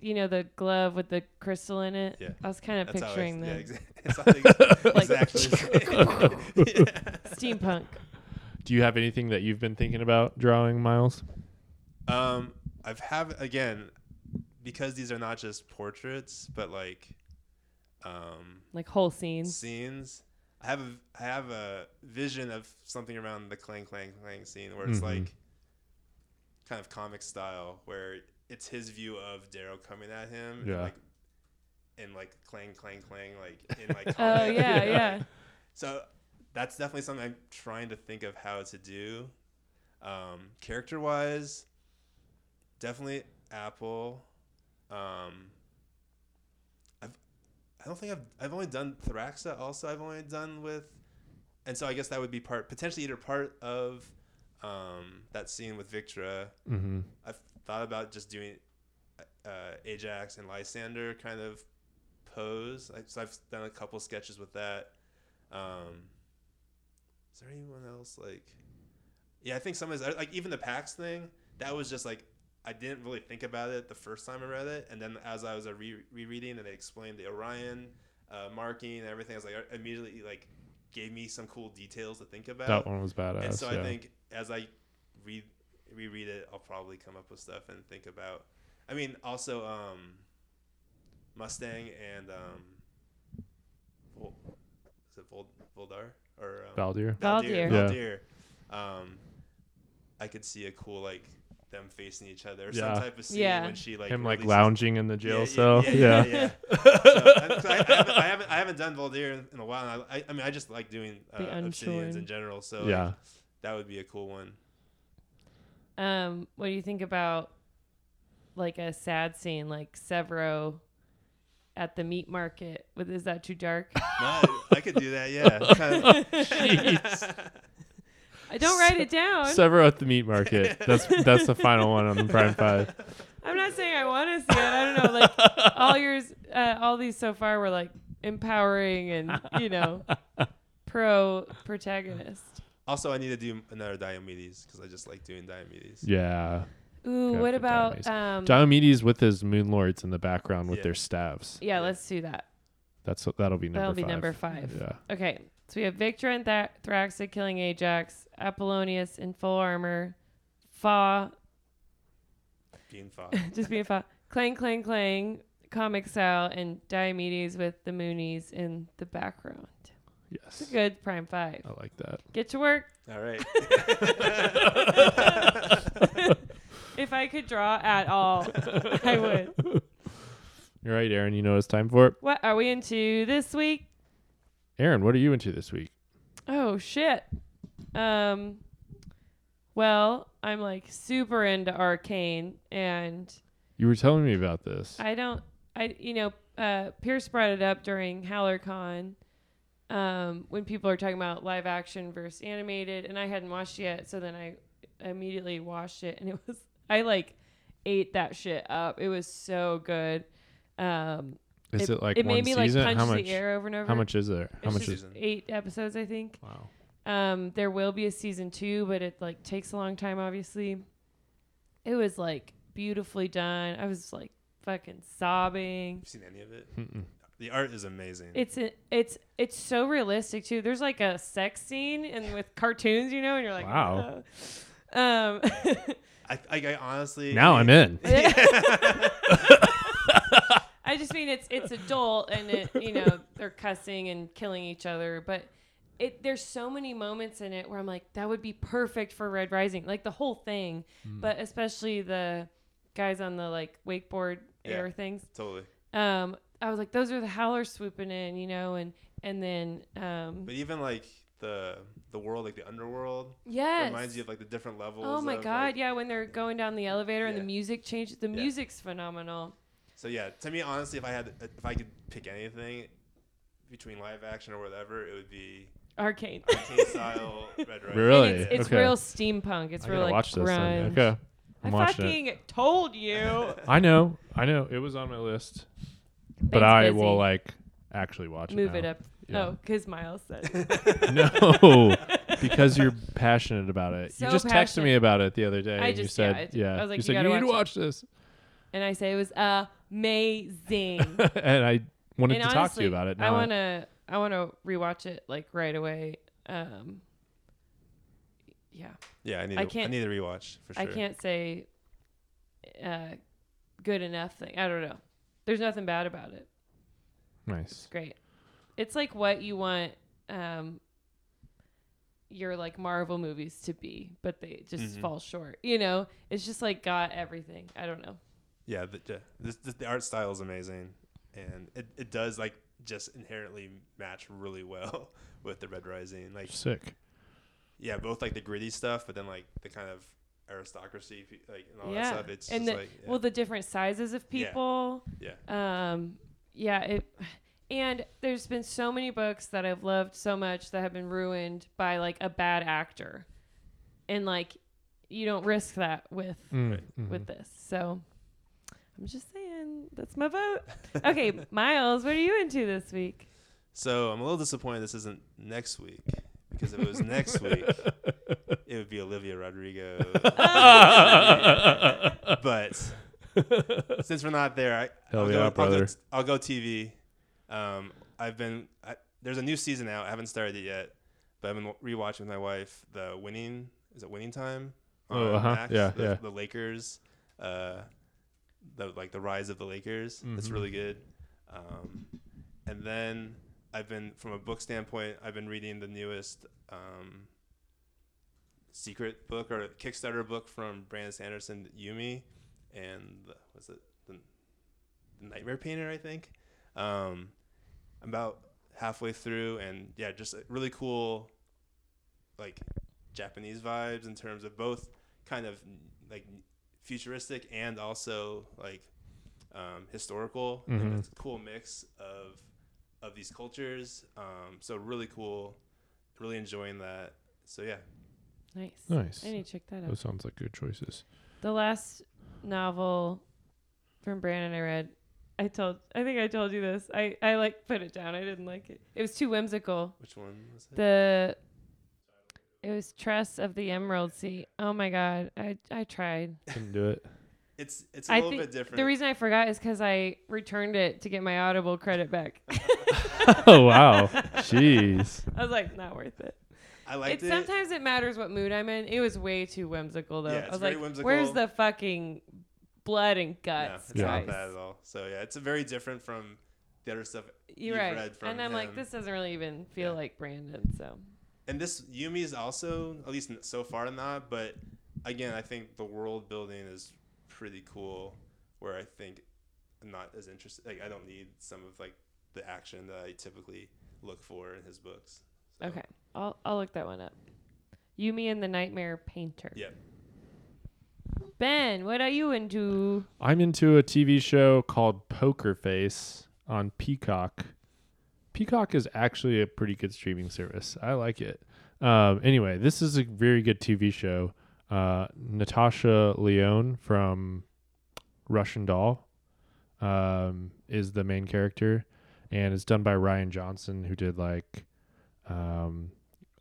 You know the glove with the crystal in it. Yeah. I was kind of that's how picturing I, yeah, the exa- it's Like- exactly the same. yeah. steampunk. Do you have anything that you've been thinking about drawing, Miles? Um, I've have again because these are not just portraits, but like um Like whole scenes. scenes. I have a I have a vision of something around the clang clang clang scene where it's Mhm. like kind of comic style where it's his view of Darrow coming at him and Yeah. like and like clang clang clang like in like Oh comic, yeah, you yeah. So that's definitely something I'm trying to think of how to do. Um, character wise, definitely Apple. Um, I've I don't think I've I've only done Thraxa. Also, I've only done with, and so I guess that would be part potentially either part of um, that scene with Victra. Mm-hmm. I've thought about just doing uh, Ajax and Lysander kind of pose. I, so I've done a couple sketches with that. Um, is there anyone else like? Yeah, I think some is like even the PAX thing. That was just like I didn't really think about it the first time I read it, and then as I was uh, re- rereading and they explained the Orion uh, marking and everything, I was like I immediately like gave me some cool details to think about. That one was badass. And so yeah. I think as I read reread it, I'll probably come up with stuff and think about. I mean, also um, Mustang and um, Vol, is it Vol, Voldar or um, Valdir. Valdir. Valdir. Um, I could see a cool like them facing each other, or Yeah. some type of scene Yeah. when she like Him like lounging in the jail yeah, cell. Yeah, Yeah. yeah, yeah. yeah. So, I, I, haven't, I haven't I haven't done Voldir in, in a while. And I, I I mean I just like doing uh, The obsidians in general. So like, Yeah. that would be a cool one. Um, what do you think about like a sad scene like Sevro at the meat market? With is that too dark? No, I could do that. Yeah. Kind of- I don't write it down. Sevro at the meat market. That's that's the final one on the Prime Five. I'm not saying I want to see it. I don't know. Like all yours, uh, all these so far were like empowering and you know pro protagonist. also, I need to do another Diomedes because I just like doing Diomedes. Yeah. Ooh, Okay, what about Diomedes. um? Diomedes with his moon lords in the background with Yeah. their staves. yeah, Yeah. let's do that. That's that'll be number That'll be five. number five. Yeah. Okay, so we have Victra and Th- Thraxa killing Ajax, Apollonius in full armor, Fa Being Fa. just being Fa, Clang Clang Clang, comic style, and Diomedes with the Moonies in the background. It's a Yes. good prime five. I like that. Get to work. All right. If I could draw at all, I would. You're right, Erin. You know what it's time for. It. What are we into this week? Erin, what are you into this week? Oh shit. Um well, I'm like super into arcane and You were telling me about this. I don't I you know, uh Pierce brought it up during HowlerCon um when people are talking about live action versus animated and I hadn't watched it yet, so then I immediately watched it and it was I like ate that shit up. It was so good. Um Is it, like it one made me season? like punch how much? the air over and over. How much is there? How It's much just is? Season. eight episodes, I think. Wow. Um, there will be a season two, but it like takes a long time. Obviously, it was like beautifully done. I was like fucking sobbing. you seen any of it? Mm-mm. The art is amazing. It's a, it's it's so realistic too. There's like a sex scene and with cartoons, you know, and you're like, Wow. "Uh." Um, I, I, I honestly. Now I'm in. I just mean it's it's adult and it you know they're cussing and killing each other, but it there's so many moments in it where I'm like that would be perfect for Red Rising, like the whole thing, Hmm. but especially the guys on the like wakeboard Yeah. air things. Totally. Um, I was like those are the howlers swooping in, you know, and and then um, But even like the the world, like the underworld, yes. reminds you of like the different levels. Oh my of, god, like- yeah, when they're going down the elevator and the music changes, the Yeah. music's phenomenal. So yeah, to me, honestly, if I had, if I could pick anything, between live action or whatever, it would be Arcane. arcane style Red Rising. Really? And it's it's Okay. real steampunk. It's I real gotta like watch this. grunge. Then. Okay, I I'm watching it. fucking told you. I know, I know. It was on my list, but Ben's I busy. will like actually watch it. move now. it up. Yeah. Oh, because Miles said. no, because you're passionate about it. So you just texted passionate. me about it the other day. I and you just- said, yeah, I did. yeah. I was like, you you said gotta you need to watch watch this, and I say it was uh, amazing. and I wanted and to talk to you about it. I want to. I want to rewatch it like right away. Um. Yeah, Yeah, I need. I to, I can't- need to rewatch for sure. I can't say. Uh, good enough thing. I don't know. There's nothing bad about it. nice. It's great. It's like what you want um your like Marvel movies to be, but they just Mhm. fall short. You know, it's just like got everything. I don't know. Yeah, the, the, this, this, the art style is amazing, and it, it does like just inherently match really well with the Red Rising. Like, Sick. yeah, both like the gritty stuff, but then like the kind of aristocracy, like and all that stuff. It's and just the, like yeah, well the different sizes of people. yeah. Um yeah, it and there's been so many books that I've loved so much that have been ruined by like a bad actor. And like you don't risk that with Mm, Right. mhm. with this. So I'm just saying that's my vote. Okay, Miles, what are you into this week? So I'm a little disappointed this isn't next week because if it was next week, it would be Olivia Rodrigo. but since we're not there, I, I'll, yeah, go, I'll, go, t- I'll go TV. Um, I've been I, there's a new season out. I haven't started it yet, but I've been rewatching with my wife. The winning is it winning time? Oh, uh-huh. Max, Yeah, the, yeah. The Lakers, uh, the like the rise of the Lakers. It's Mhm. really good. Um, and then I've been from a book standpoint. I've been reading the newest um, secret book or Kickstarter book from Brandon Sanderson, Yumi, and the, what's it, the, the Nightmare Painter, I think. Um, about halfway through, and yeah, just a really cool, like Japanese vibes in terms of both kind of like futuristic and also like um, historical. Mhm. And it's a cool mix of of these cultures. Um, so really cool. Really enjoying that. So yeah, Nice. Nice. I need to check that out. Those sounds like good choices. The last novel from Brandon I read, I told I think I told you this. I, I like put it down. I didn't like it. It was too whimsical. which one was it? The it was Tress of the Emerald Sea. Oh my god. I I tried. Couldn't do it. it's it's a I little bit different. The reason I forgot is because I returned it to get my Audible credit back. oh wow. Jeez. I was like, not worth it. I liked it, it. sometimes it matters what mood I'm in. It was way too whimsical though. Yeah, I it's was very like, whimsical. where's the fucking blood and guts? No, guts, it's guys? not bad at all. So yeah, it's very different from the other stuff. You're you've right. read from And I'm like, this doesn't really even feel Yeah. like Brandon. So And this Yumi is also, at least so far, not. But again, I think the world building is pretty cool. Where I think I'm not as interested. Like I don't need some of like the action that I typically look for in his books. So, okay, I'll I'll look that one up. Yumi and the Nightmare Painter. Yeah. Ben, what are you into? I'm into a TV show called Poker Face on Peacock. Peacock is actually a pretty good streaming service. I like it. Um, anyway, this is a very good TV show. Uh, Natasha Lyonne from Russian Doll um, is the main character, and it's done by Rian Johnson, who did like um,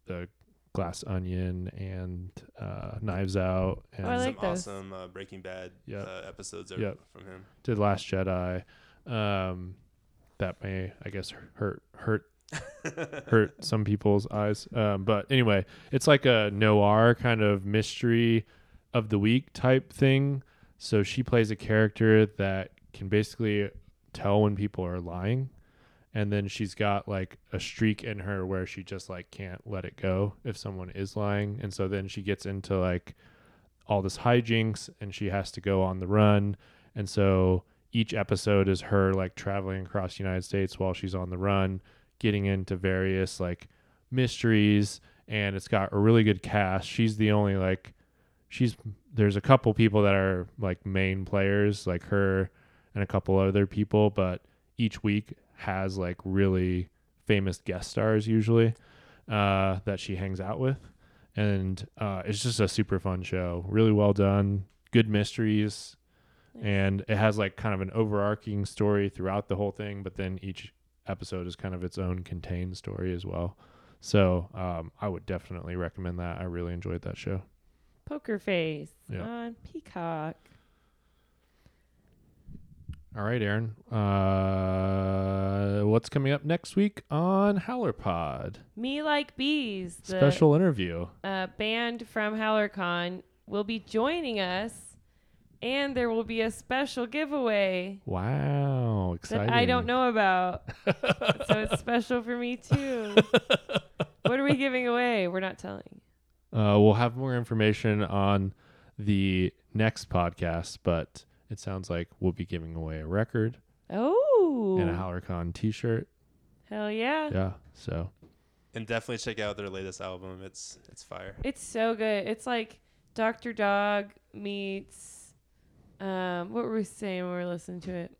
the Glass Onion and uh, Knives Out, and Oh, I like some those. awesome uh, Breaking Bad Yep. uh, episodes Yep. from him. did Last Jedi. Um, that may, I guess, hurt hurt hurt some people's eyes. Um, but anyway, it's like a noir kind of mystery of the week type thing. So she plays a character that can basically tell when people are lying. And then she's got like a streak in her where she just like can't let it go if someone is lying. And so then she gets into like all this hijinks and she has to go on the run. And so each episode is her like traveling across the United States while she's on the run, getting into various like mysteries. And it's got a really good cast. She's the only like, she's, there's a couple people that are like main players, like her and a couple other people, but each week has like really famous guest stars usually uh, that she hangs out with, and uh, it's just a super fun show. Really well done, good mysteries, Nice. and it has like kind of an overarching story throughout the whole thing, but then each episode is kind of its own contained story as well. So um, I would definitely recommend that. I really enjoyed that show. Poker Face Yeah. on Peacock. All right, Erin. Uh, what's coming up next week on Howler Pod? Me Like Bees, the Special interview. uh, band from HowlerCon, will be joining us, and there will be a special giveaway Wow, exciting! that I don't know about. so it's special for me too. what are we giving away? We're not telling. Uh, we'll have more information on the next podcast, but it sounds like we'll be giving away a record Oh, and a HowlerCon T-shirt. hell yeah. Yeah, so And definitely check out their latest album. It's it's fire. It's so good. It's like Dr. Dog meets. Um, what were we saying when we were listening to it?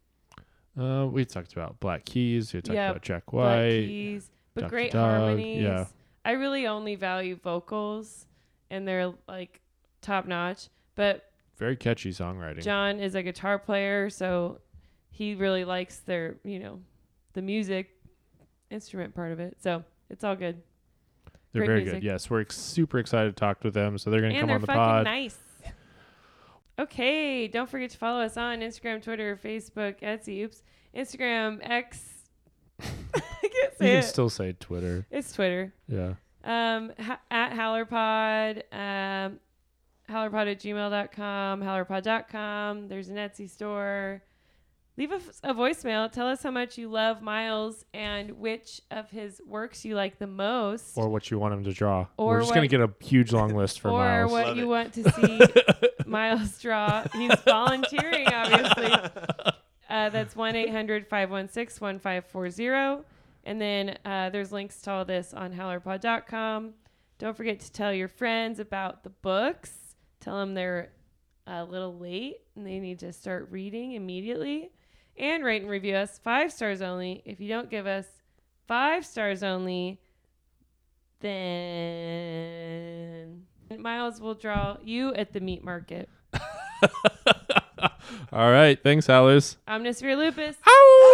uh, we talked about Black Keys. We talked Yeah, about Jack White. Black keys, but Dr. great Dog, harmonies. yeah. I really only value vocals, and they're like top notch. But Very catchy songwriting. John is a guitar player, so he really likes their, you know, the music instrument part of it. So it's all good. They're great very music. good. Yes, we're ex- super excited to talk with them. So they're going to come on the fucking pod. nice. Okay, don't forget to follow us on Instagram, Twitter, Facebook, Etsy, oops, Instagram, X. I can't say You can it. still say Twitter. it's Twitter. Yeah. Um, ha- at HowlerPod, um, HowlerPod at gmail.com, HowlerPod.com. There's an Etsy store. Leave a, f- a voicemail. Tell us how much you love Miles and which of his works you like the most. Or what you want him to draw. Or we're just going to get a huge long list for or Miles. Or what Love you it. want to see Miles draw. He's volunteering, obviously. Uh, that's 1 800 516 1540. And then uh, there's links to all this on howlerpod.com. Don't forget to tell your friends about the books. Tell them they're a little late and they need to start reading immediately. And rate and review us five stars only. If you don't give us five stars only, then Miles will draw you at the meat market. All right. Thanks, Alice. Omnis vir lupus. Ow!